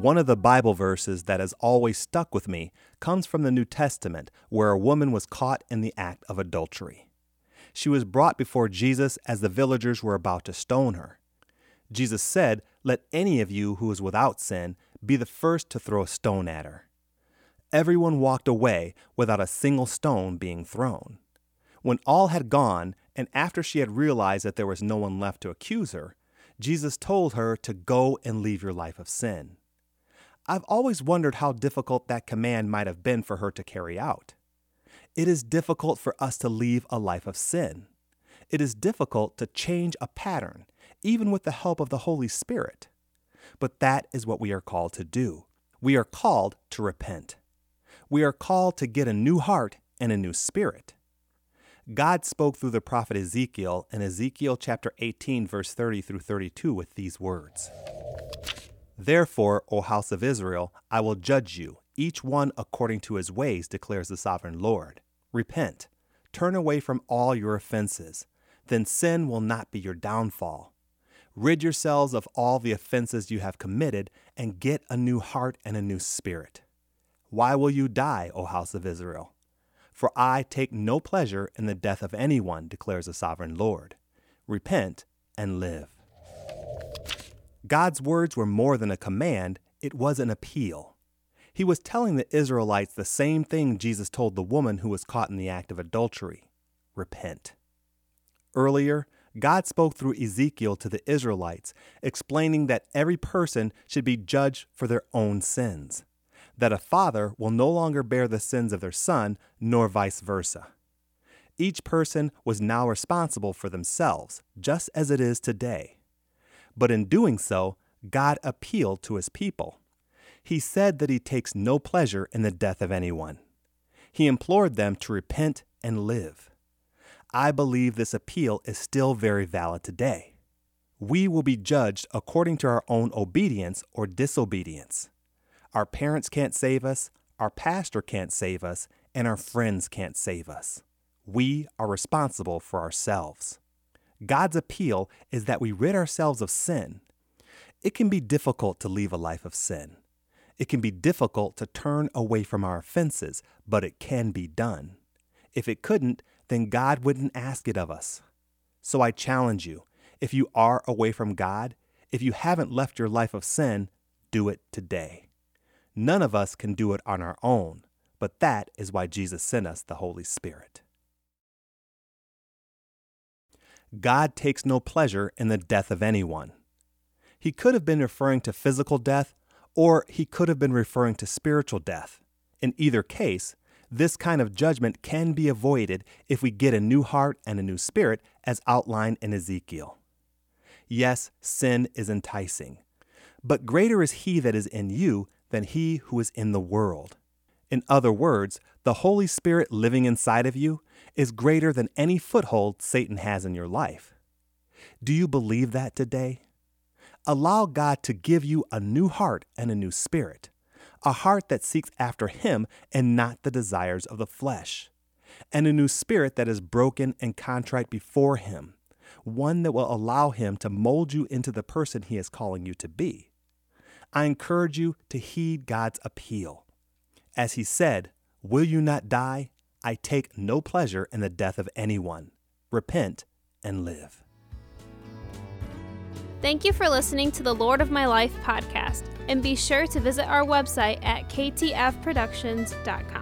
One of the Bible verses that has always stuck with me comes from the New Testament, where a woman was caught in the act of adultery. She was brought before Jesus as the villagers were about to stone her. Jesus said, Let any of you who is without sin be the first to throw a stone at her. Everyone walked away without a single stone being thrown. When all had gone, and after she had realized that there was no one left to accuse her, Jesus told her to go and leave your life of sin. I've always wondered how difficult that command might have been for her to carry out. It is difficult for us to leave a life of sin. It is difficult to change a pattern, even with the help of the Holy Spirit. But that is what we are called to do. We are called to repent. We are called to get a new heart and a new spirit. God spoke through the prophet Ezekiel in Ezekiel chapter 18, verse 30 through 32, with these words Therefore, O house of Israel, I will judge you, each one according to his ways, declares the sovereign Lord. Repent, turn away from all your offenses, then sin will not be your downfall. Rid yourselves of all the offenses you have committed, and get a new heart and a new spirit. Why will you die, O house of Israel? For I take no pleasure in the death of anyone, declares the sovereign Lord. Repent and live. God's words were more than a command, it was an appeal. He was telling the Israelites the same thing Jesus told the woman who was caught in the act of adultery repent. Earlier, God spoke through Ezekiel to the Israelites, explaining that every person should be judged for their own sins, that a father will no longer bear the sins of their son, nor vice versa. Each person was now responsible for themselves, just as it is today. But in doing so, God appealed to his people. He said that he takes no pleasure in the death of anyone. He implored them to repent and live. I believe this appeal is still very valid today. We will be judged according to our own obedience or disobedience. Our parents can't save us, our pastor can't save us, and our friends can't save us. We are responsible for ourselves. God's appeal is that we rid ourselves of sin. It can be difficult to leave a life of sin. It can be difficult to turn away from our offenses, but it can be done. If it couldn't, then God wouldn't ask it of us. So I challenge you if you are away from God, if you haven't left your life of sin, do it today. None of us can do it on our own, but that is why Jesus sent us the Holy Spirit. God takes no pleasure in the death of anyone. He could have been referring to physical death, or he could have been referring to spiritual death. In either case, this kind of judgment can be avoided if we get a new heart and a new spirit, as outlined in Ezekiel. Yes, sin is enticing, but greater is he that is in you than he who is in the world. In other words, the Holy Spirit living inside of you is greater than any foothold Satan has in your life. Do you believe that today? Allow God to give you a new heart and a new spirit, a heart that seeks after Him and not the desires of the flesh, and a new spirit that is broken and contrite before Him, one that will allow Him to mold you into the person He is calling you to be. I encourage you to heed God's appeal. As He said, Will you not die? I take no pleasure in the death of anyone. Repent and live. Thank you for listening to the Lord of My Life podcast, and be sure to visit our website at ktfproductions.com.